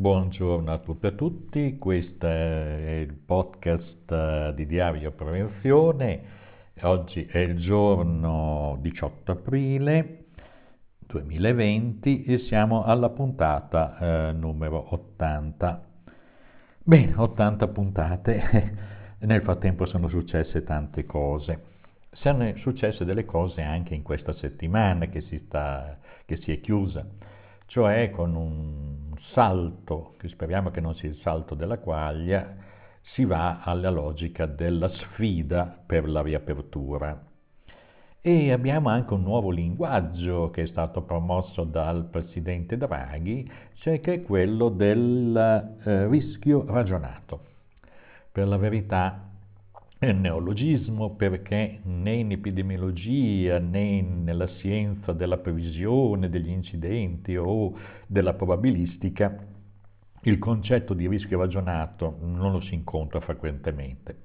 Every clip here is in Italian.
Buongiorno a tutte e a tutti, questo è il podcast eh, di Diario Prevenzione. Oggi è il giorno 18 aprile 2020 e siamo alla puntata eh, numero 80. Bene, 80 puntate, nel frattempo sono successe tante cose. Sono successe delle cose anche in questa settimana che si, sta, che si è chiusa cioè con un salto, che speriamo che non sia il salto della quaglia, si va alla logica della sfida per la riapertura. E abbiamo anche un nuovo linguaggio che è stato promosso dal presidente Draghi, cioè che è quello del eh, rischio ragionato. Per la verità neologismo perché né in epidemiologia né nella scienza della previsione degli incidenti o della probabilistica il concetto di rischio ragionato non lo si incontra frequentemente.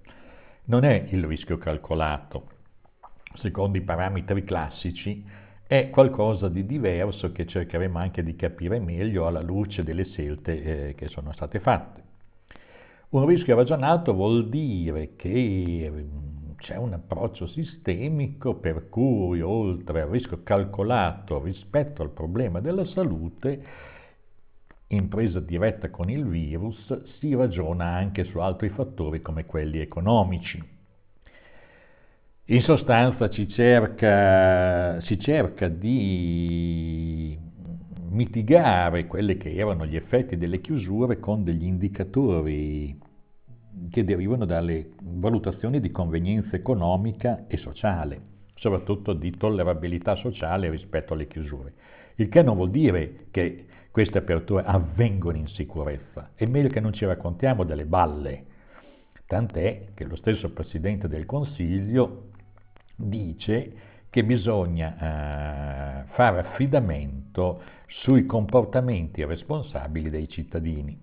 Non è il rischio calcolato, secondo i parametri classici, è qualcosa di diverso che cercheremo anche di capire meglio alla luce delle scelte eh, che sono state fatte. Un rischio ragionato vuol dire che mm, c'è un approccio sistemico per cui oltre al rischio calcolato rispetto al problema della salute, in presa diretta con il virus, si ragiona anche su altri fattori come quelli economici. In sostanza cerca, si cerca di mitigare quelli che erano gli effetti delle chiusure con degli indicatori che derivano dalle valutazioni di convenienza economica e sociale, soprattutto di tollerabilità sociale rispetto alle chiusure. Il che non vuol dire che queste aperture avvengono in sicurezza, è meglio che non ci raccontiamo delle balle, tant'è che lo stesso Presidente del Consiglio dice che bisogna eh, fare affidamento sui comportamenti responsabili dei cittadini.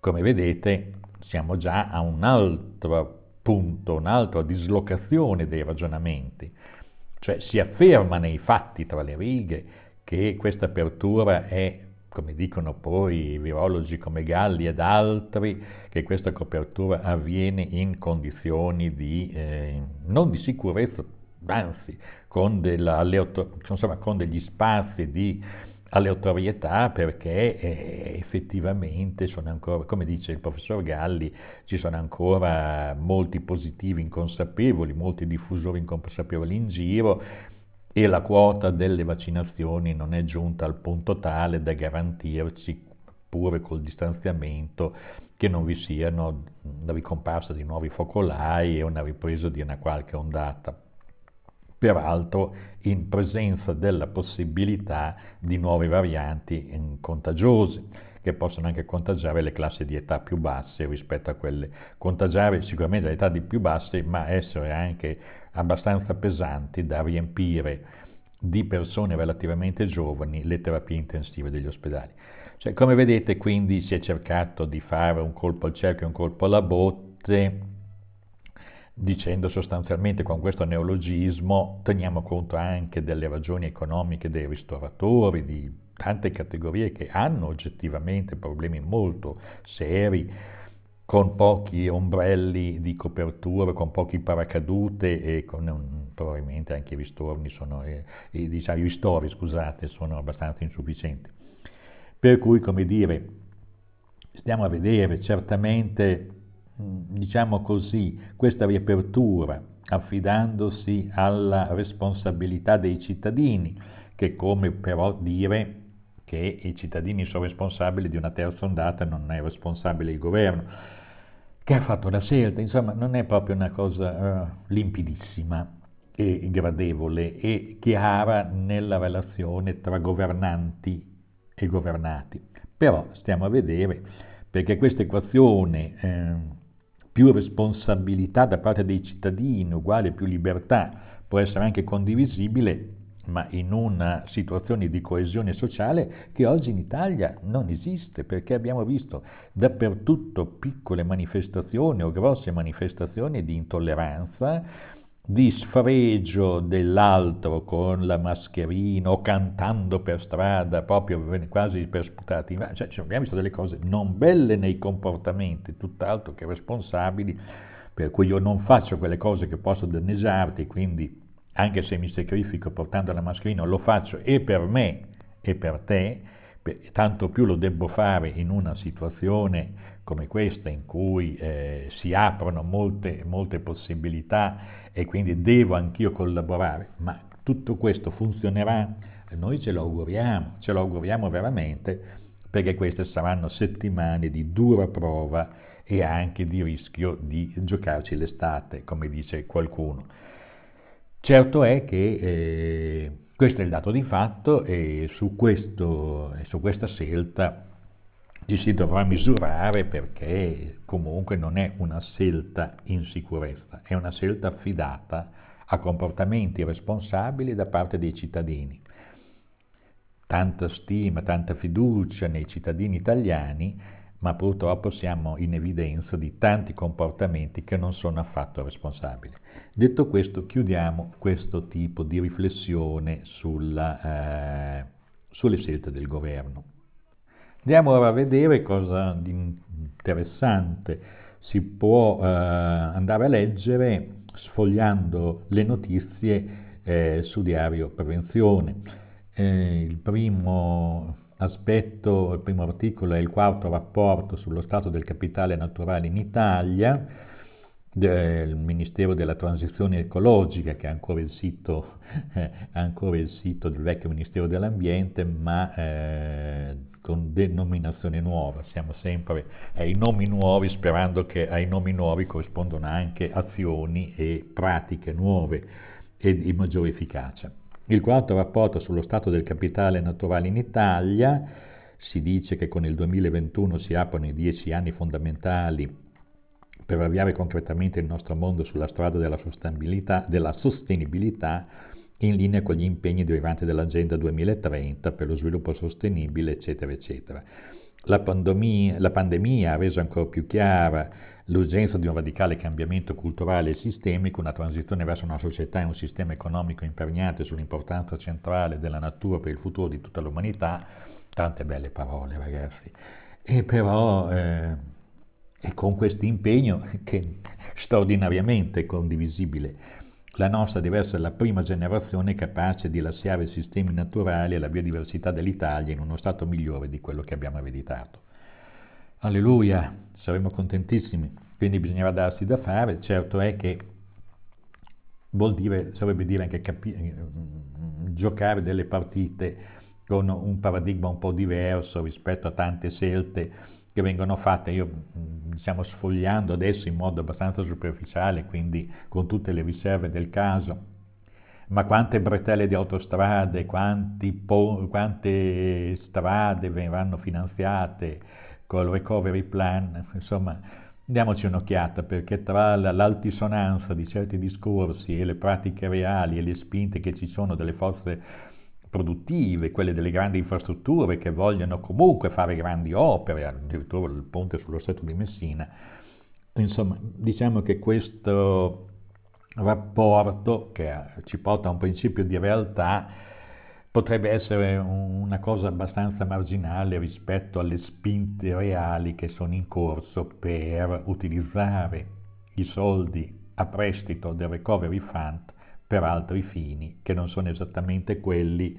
Come vedete, siamo già a un altro punto, un'altra dislocazione dei ragionamenti, cioè si afferma nei fatti tra le righe che questa apertura è, come dicono poi i virologi come Galli ed altri, che questa copertura avviene in condizioni di, eh, non di sicurezza, anzi con, della, insomma, con degli spazi di aleatorietà perché eh, effettivamente sono ancora, come dice il professor Galli, ci sono ancora molti positivi inconsapevoli, molti diffusori inconsapevoli in giro e la quota delle vaccinazioni non è giunta al punto tale da garantirci, pure col distanziamento, che non vi siano la ricomparsa di nuovi focolai e una ripresa di una qualche ondata peraltro in presenza della possibilità di nuove varianti contagiose che possono anche contagiare le classi di età più basse rispetto a quelle, contagiare sicuramente le età di più basse, ma essere anche abbastanza pesanti da riempire di persone relativamente giovani le terapie intensive degli ospedali. Cioè, come vedete, quindi si è cercato di fare un colpo al cerchio e un colpo alla botte, dicendo sostanzialmente con questo neologismo teniamo conto anche delle ragioni economiche dei ristoratori, di tante categorie che hanno oggettivamente problemi molto seri, con pochi ombrelli di copertura, con pochi paracadute e con probabilmente anche i ristorni sono, eh, i, diciamo, i ristori scusate, sono abbastanza insufficienti. Per cui, come dire, stiamo a vedere certamente diciamo così, questa riapertura affidandosi alla responsabilità dei cittadini, che come però dire che i cittadini sono responsabili di una terza ondata non è responsabile il governo, che ha fatto la scelta, insomma non è proprio una cosa uh, limpidissima e gradevole e chiara nella relazione tra governanti e governati. Però stiamo a vedere perché questa equazione eh, più responsabilità da parte dei cittadini, uguale più libertà, può essere anche condivisibile, ma in una situazione di coesione sociale che oggi in Italia non esiste, perché abbiamo visto dappertutto piccole manifestazioni o grosse manifestazioni di intolleranza di sfregio dell'altro con la mascherina o cantando per strada, proprio quasi per sputati. Cioè, abbiamo visto delle cose non belle nei comportamenti, tutt'altro che responsabili, per cui io non faccio quelle cose che posso danneggiarti, quindi anche se mi sacrifico portando la mascherina, lo faccio e per me e per te, tanto più lo devo fare in una situazione come questa in cui eh, si aprono molte, molte possibilità e quindi devo anch'io collaborare, ma tutto questo funzionerà? Noi ce lo auguriamo, ce lo auguriamo veramente perché queste saranno settimane di dura prova e anche di rischio di giocarci l'estate, come dice qualcuno. Certo è che eh, questo è il dato di fatto e su, questo, su questa scelta ci si dovrà misurare perché comunque non è una scelta in sicurezza, è una scelta affidata a comportamenti responsabili da parte dei cittadini. Tanta stima, tanta fiducia nei cittadini italiani, ma purtroppo siamo in evidenza di tanti comportamenti che non sono affatto responsabili. Detto questo, chiudiamo questo tipo di riflessione sulla, eh, sulle scelte del governo. Andiamo ora a vedere cosa di interessante si può eh, andare a leggere sfogliando le notizie eh, su Diario Prevenzione. Eh, il primo aspetto, il primo articolo è il quarto rapporto sullo stato del capitale naturale in Italia del Ministero della Transizione Ecologica, che è ancora il sito, eh, ancora il sito del vecchio Ministero dell'Ambiente, ma eh, con denominazione nuova, siamo sempre ai nomi nuovi sperando che ai nomi nuovi corrispondano anche azioni e pratiche nuove e di maggiore efficacia. Il quarto rapporto sullo stato del capitale naturale in Italia si dice che con il 2021 si aprono i dieci anni fondamentali per avviare concretamente il nostro mondo sulla strada della sostenibilità, della sostenibilità in linea con gli impegni derivanti dall'Agenda 2030 per lo sviluppo sostenibile, eccetera, eccetera. La pandemia, la pandemia, ha reso ancora più chiara l'urgenza di un radicale cambiamento culturale e sistemico, una transizione verso una società e un sistema economico imperniati sull'importanza centrale della natura per il futuro di tutta l'umanità. Tante belle parole, ragazzi. E però eh, è con questo impegno che straordinariamente condivisibile la nostra deve essere la prima generazione capace di lasciare i sistemi naturali e la biodiversità dell'Italia in uno stato migliore di quello che abbiamo ereditato. Alleluia, saremo contentissimi. Quindi bisognerà darsi da fare. Certo è che vuol dire, sarebbe dire anche capi- giocare delle partite con un paradigma un po' diverso rispetto a tante scelte che vengono fatte, io diciamo sfogliando adesso in modo abbastanza superficiale, quindi con tutte le riserve del caso, ma quante bretelle di autostrade, po- quante strade verranno finanziate col recovery plan, insomma, diamoci un'occhiata perché tra l'altisonanza di certi discorsi e le pratiche reali e le spinte che ci sono delle forze produttive, quelle delle grandi infrastrutture che vogliono comunque fare grandi opere, addirittura il ponte sullo stretto di Messina. Insomma, diciamo che questo rapporto che ci porta a un principio di realtà potrebbe essere una cosa abbastanza marginale rispetto alle spinte reali che sono in corso per utilizzare i soldi a prestito del Recovery Fund per altri fini che non sono esattamente quelli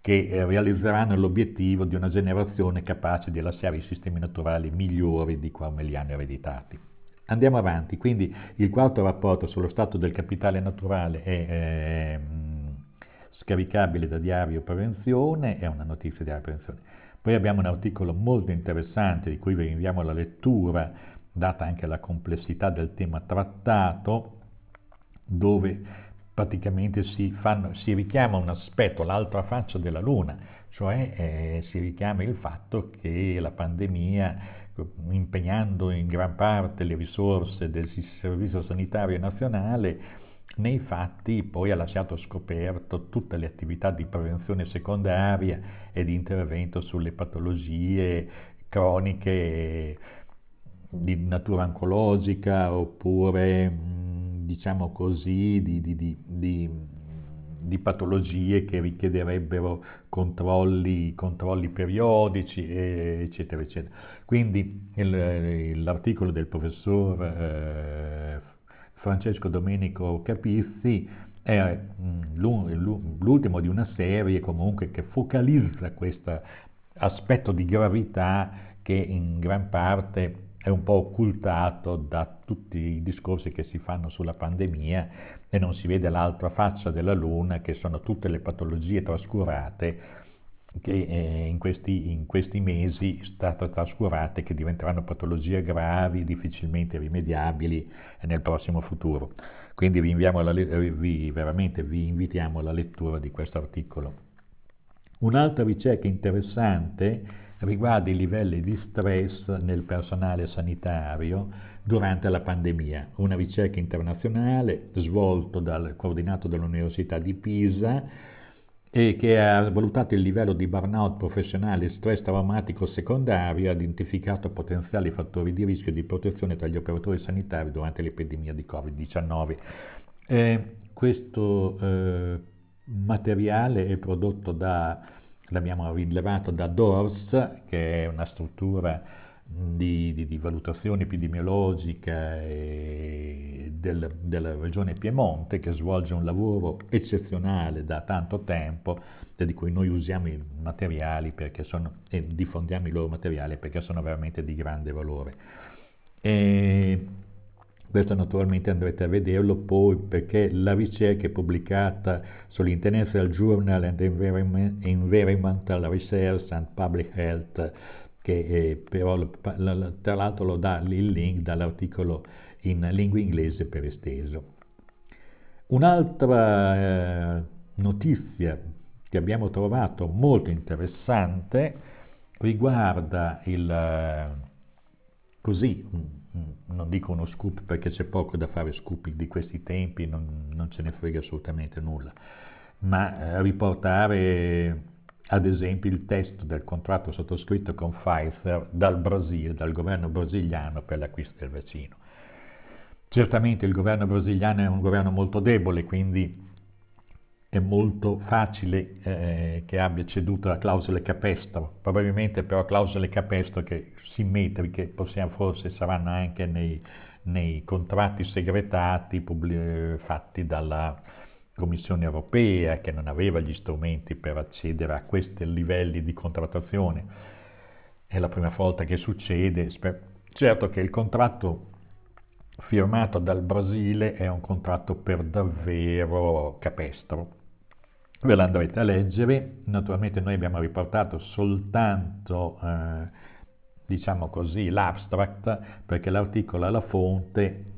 che eh, realizzeranno l'obiettivo di una generazione capace di lasciare i sistemi naturali migliori di come li hanno ereditati. Andiamo avanti, quindi il quarto rapporto sullo stato del capitale naturale è eh, scaricabile da Diario Prevenzione, è una notizia di Diario Prevenzione. Poi abbiamo un articolo molto interessante di cui vi rinviamo la lettura, data anche la complessità del tema trattato, dove praticamente si, fanno, si, richiama un aspetto, l'altra faccia della Luna, cioè eh, si richiama il fatto che la pandemia, impegnando in gran parte le risorse del Servizio Sanitario Nazionale, nei fatti poi ha lasciato scoperto tutte le attività di prevenzione secondaria e di intervento sulle patologie croniche di natura oncologica oppure diciamo così, di, di, di, di, patologie che richiederebbero controlli, controlli periodici, eccetera, eccetera. Quindi l'articolo del professor eh, Francesco Domenico Capizzi è mm, l'ultimo di una serie comunque che focalizza questo aspetto di gravità che in gran parte è un po' occultato da tutti i discorsi che si fanno sulla pandemia e non si vede l'altra faccia della luna che sono tutte le patologie trascurate che eh, in, questi, in, questi, mesi state trascurate che diventeranno patologie gravi, difficilmente rimediabili nel prossimo futuro. Quindi vi, alla, vi, veramente vi invitiamo alla lettura di questo articolo. Un'altra ricerca interessante riguarda i livelli di stress nel personale sanitario durante la pandemia, una ricerca internazionale svolta dal coordinato dall'Università di Pisa e che ha valutato il livello di burnout professionale e stress traumatico secondario e ha identificato potenziali fattori di rischio di protezione tra gli operatori sanitari durante l'epidemia di Covid-19. Eh, questo eh, materiale è prodotto da l'abbiamo rilevato da DORS, che è una struttura di, di, di valutazione epidemiologica del, della regione Piemonte, che svolge un lavoro eccezionale da tanto tempo, di cui noi usiamo i materiali sono, e diffondiamo i loro materiali perché sono veramente di grande valore. E questo naturalmente andrete a vederlo poi perché la ricerca è pubblicata sull'International Journal and Environmental Research and Public Health, che però tra l'altro lo dà il link dall'articolo in lingua inglese per esteso. Un'altra eh, notizia che abbiamo trovato molto interessante riguarda il, eh, così, non dico uno scoop perché c'è poco da fare scoop di questi tempi, non, non ce ne frega assolutamente nulla, ma eh, riportare ad esempio il testo del contratto sottoscritto con Pfizer dal Brasile, dal governo brasiliano per l'acquisto del vaccino. Certamente il governo brasiliano è un governo molto debole, quindi è molto facile eh, che abbia ceduto a clausole capestro, probabilmente però clausole capestro che simmetriche possiamo, forse saranno anche nei, nei contratti segretati fatti dalla Commissione europea che non aveva gli strumenti per accedere a questi livelli di contrattazione. È la prima volta che succede. Certo che il contratto firmato dal Brasile è un contratto per davvero capestro, ve l'andrete a leggere. Naturalmente noi abbiamo riportato soltanto, eh, diciamo così, l'abstract, perché l'articolo alla fonte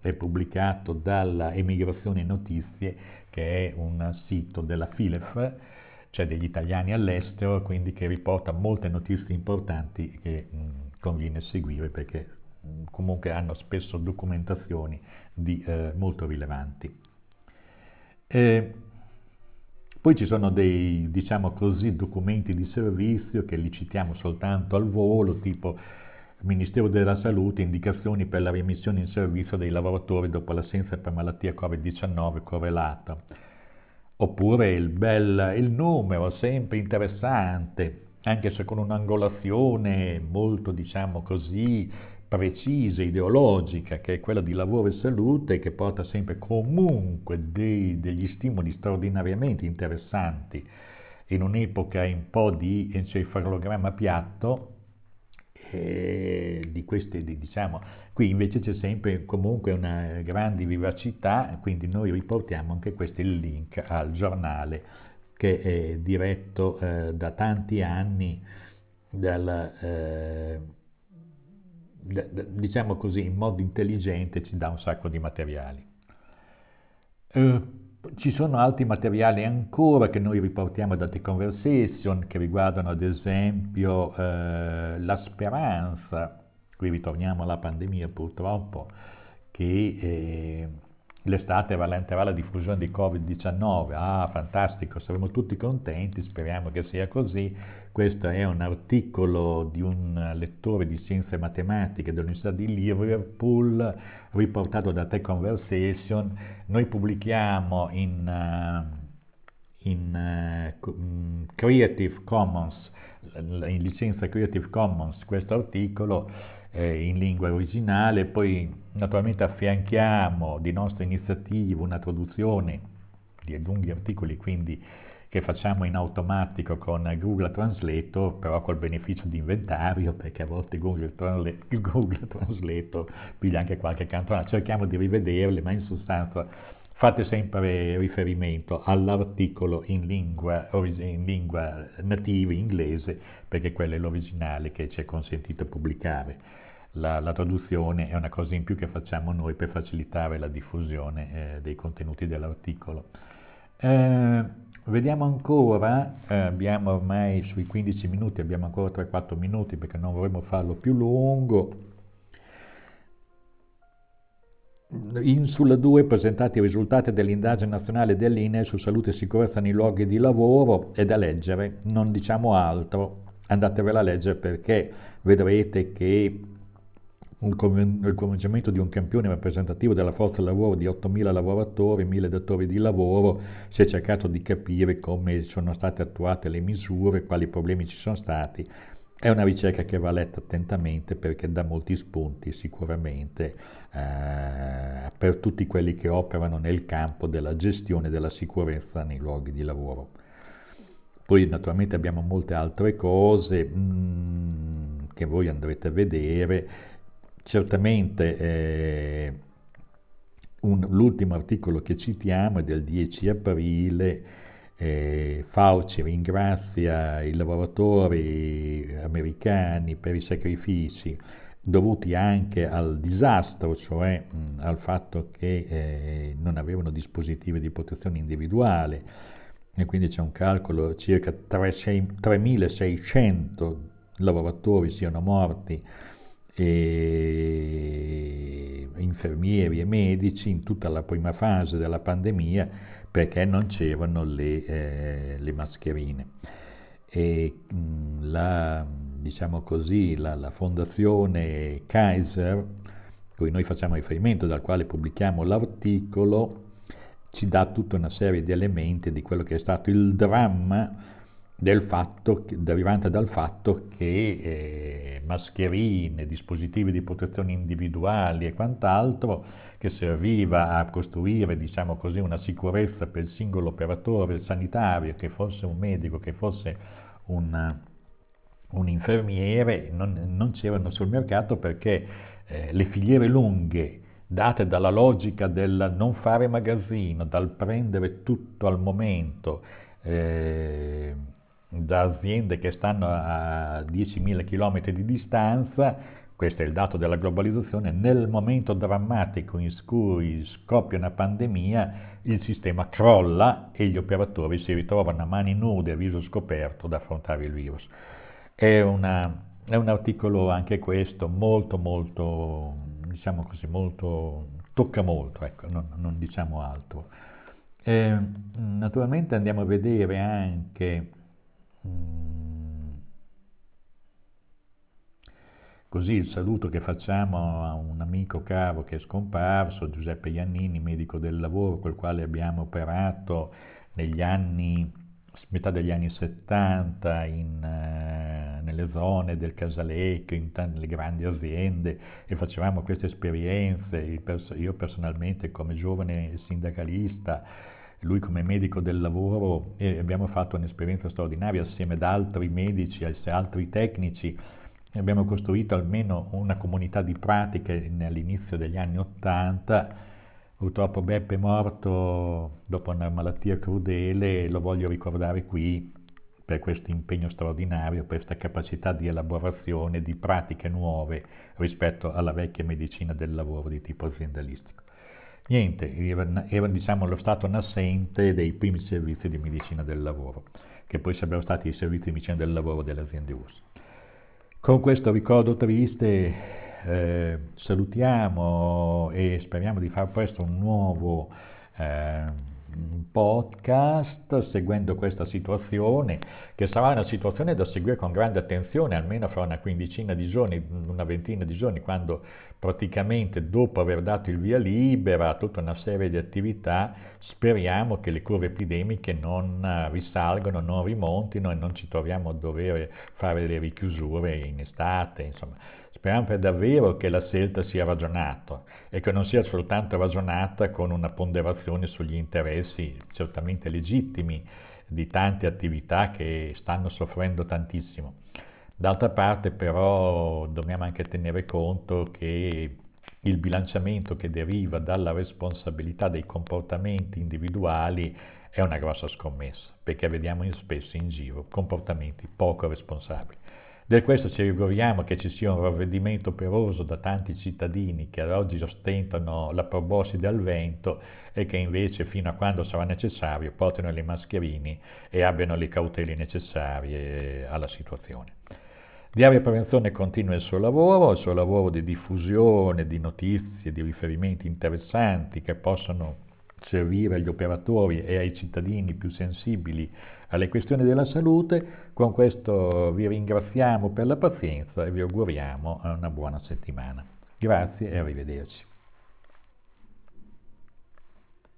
è, pubblicato dalla Emigrazione Notizie, che è un sito della FILEF, cioè degli italiani all'estero, quindi che riporta molte notizie importanti che mh, conviene seguire perché mh, comunque hanno spesso documentazioni di, eh, molto rilevanti. Eh, poi ci sono dei, diciamo così, documenti di servizio che li citiamo soltanto al volo, tipo Ministero della Salute, indicazioni per la remissione in servizio dei lavoratori dopo l'assenza per malattia Covid-19 correlata. Oppure il, bel, il numero, sempre interessante, anche se con un'angolazione molto, diciamo così, precisa, ideologica, che è quella di lavoro e salute, che porta sempre comunque dei, degli stimoli straordinariamente interessanti in un'epoca un po' di encefalogramma piatto, di queste, diciamo, qui invece c'è sempre comunque una grande vivacità, quindi noi riportiamo anche questo il link al giornale che è diretto eh, da tanti anni dal... Eh, diciamo così, in modo intelligente ci dà un sacco di materiali. Eh, ci sono altri materiali ancora che noi riportiamo da The Conversation che riguardano ad esempio eh, la speranza, qui ritorniamo alla pandemia purtroppo, che eh, l'estate rallenterà la diffusione di Covid-19. Ah, fantastico, saremo tutti contenti, speriamo che sia così. questo è un articolo di un lettore di scienze matematiche dell'Università di Liverpool riportato da The Conversation. Noi pubblichiamo in, uh, in uh, Creative Commons, in licenza Creative Commons, questo articolo eh, in lingua originale, poi naturalmente affianchiamo di nostra iniziativa una traduzione di lunghi articoli, quindi che facciamo in automatico con Google Translator, però col beneficio di inventario, perché a volte Google, Transla- Google Translator piglia anche qualche cantonata, cerchiamo di rivederle, ma in sostanza fate sempre riferimento all'articolo in lingua, in lingua nativa inglese, perché quello è l'originale che ci è consentito pubblicare. La, la, traduzione è una cosa in più che facciamo noi per facilitare la diffusione eh, dei contenuti dell'articolo. Eh, vediamo ancora, eh, abbiamo ormai sui 15 minuti, abbiamo ancora 3-4 minuti perché non vorremmo farlo più lungo. In sulla 2 presentati i risultati dell'indagine nazionale dell'INE su salute e sicurezza nei luoghi di lavoro, è da leggere, non diciamo altro, andatevela a leggere perché vedrete che il coinvolgimento di un campione rappresentativo della forza lavoro di 8.000 lavoratori, 1.000 datori di lavoro, si è cercato di capire come sono state attuate le misure, quali problemi ci sono stati. È una ricerca che va letta attentamente perché dà molti spunti sicuramente eh, per tutti quelli che operano nel campo della gestione della sicurezza nei luoghi di lavoro. Poi naturalmente abbiamo molte altre cose mm, che voi andrete a vedere Certamente eh, un, l'ultimo articolo che citiamo è del 10 aprile, eh, Fauci ringrazia i lavoratori americani per i sacrifici dovuti anche al disastro, cioè mh, al fatto che eh, non avevano dispositivi di protezione individuale. E quindi c'è un calcolo circa 3.600 lavoratori siano morti e infermieri e medici in tutta la prima fase della pandemia perché non c'erano le, eh, le mascherine. E la, diciamo così, la, la fondazione Kaiser, cui noi facciamo riferimento, dal quale pubblichiamo l'articolo, ci dà tutta una serie di elementi di quello che è stato il dramma del fatto, derivante dal fatto che eh, mascherine, dispositivi di protezione individuali e quant'altro che serviva a costruire, diciamo così, una sicurezza per il singolo operatore sanitario, che fosse un medico, che fosse un, un infermiere, non, non, c'erano sul mercato perché eh, le filiere lunghe date dalla logica del non fare magazzino, dal prendere tutto al momento, eh, da aziende che stanno a 10.000 km di distanza, questo è il dato della globalizzazione, nel momento drammatico in cui scoppia una pandemia il sistema crolla e gli operatori si ritrovano a mani nude, a viso scoperto, ad affrontare il virus. È, una, è un articolo anche questo molto molto, diciamo così, molto, tocca molto, ecco, non, non diciamo altro. E, naturalmente andiamo a vedere anche Mm. Così il saluto che facciamo a un amico caro che è scomparso, Giuseppe Iannini, medico del lavoro, col quale abbiamo operato negli anni, metà degli anni 70 in, uh, nelle zone del Casalecchio, in t- grandi aziende e facevamo queste esperienze, io personalmente come giovane sindacalista lui come medico del lavoro e abbiamo fatto un'esperienza straordinaria assieme ad altri medici, altri tecnici, abbiamo costruito almeno una comunità di pratiche all'inizio degli anni Ottanta. Purtroppo Beppe è morto dopo una malattia crudele e lo voglio ricordare qui per questo impegno straordinario, per questa capacità di elaborazione di pratiche nuove rispetto alla vecchia medicina del lavoro di tipo aziendalistico. Niente, era, diciamo, lo stato nascente dei primi servizi di medicina del lavoro, che poi sarebbero stati i servizi di medicina del lavoro delle aziende US. Con questo ricordo triste eh, salutiamo e speriamo di far presto un nuovo, eh, podcast seguendo questa situazione, che sarà una situazione da seguire con grande attenzione, almeno fra una quindicina di giorni, una ventina di giorni, quando praticamente dopo aver dato il via libera a tutta una serie di attività, speriamo che le curve epidemiche non risalgano, non rimontino e non ci troviamo a dover fare le richiusure in estate, insomma. Speriamo per davvero che la scelta sia ragionata e che non sia soltanto ragionata con una ponderazione sugli interessi certamente legittimi di tante attività che stanno soffrendo tantissimo. D'altra parte però dobbiamo anche tenere conto che il bilanciamento che deriva dalla responsabilità dei comportamenti individuali è una grossa scommessa, perché vediamo spesso in giro comportamenti poco responsabili. Per questo ci auguriamo che ci sia un ravvedimento operoso da tanti cittadini che ad oggi ostentano la proboscide al vento e che invece fino a quando sarà necessario portino le mascherine e abbiano le cautele necessarie alla situazione. Diario Prevenzione continua il suo lavoro, il suo lavoro di diffusione di notizie, di riferimenti interessanti che possono servire agli operatori e ai cittadini più sensibili alle questioni della salute. Con questo vi ringraziamo per la pazienza e vi auguriamo una buona settimana. Grazie e arrivederci.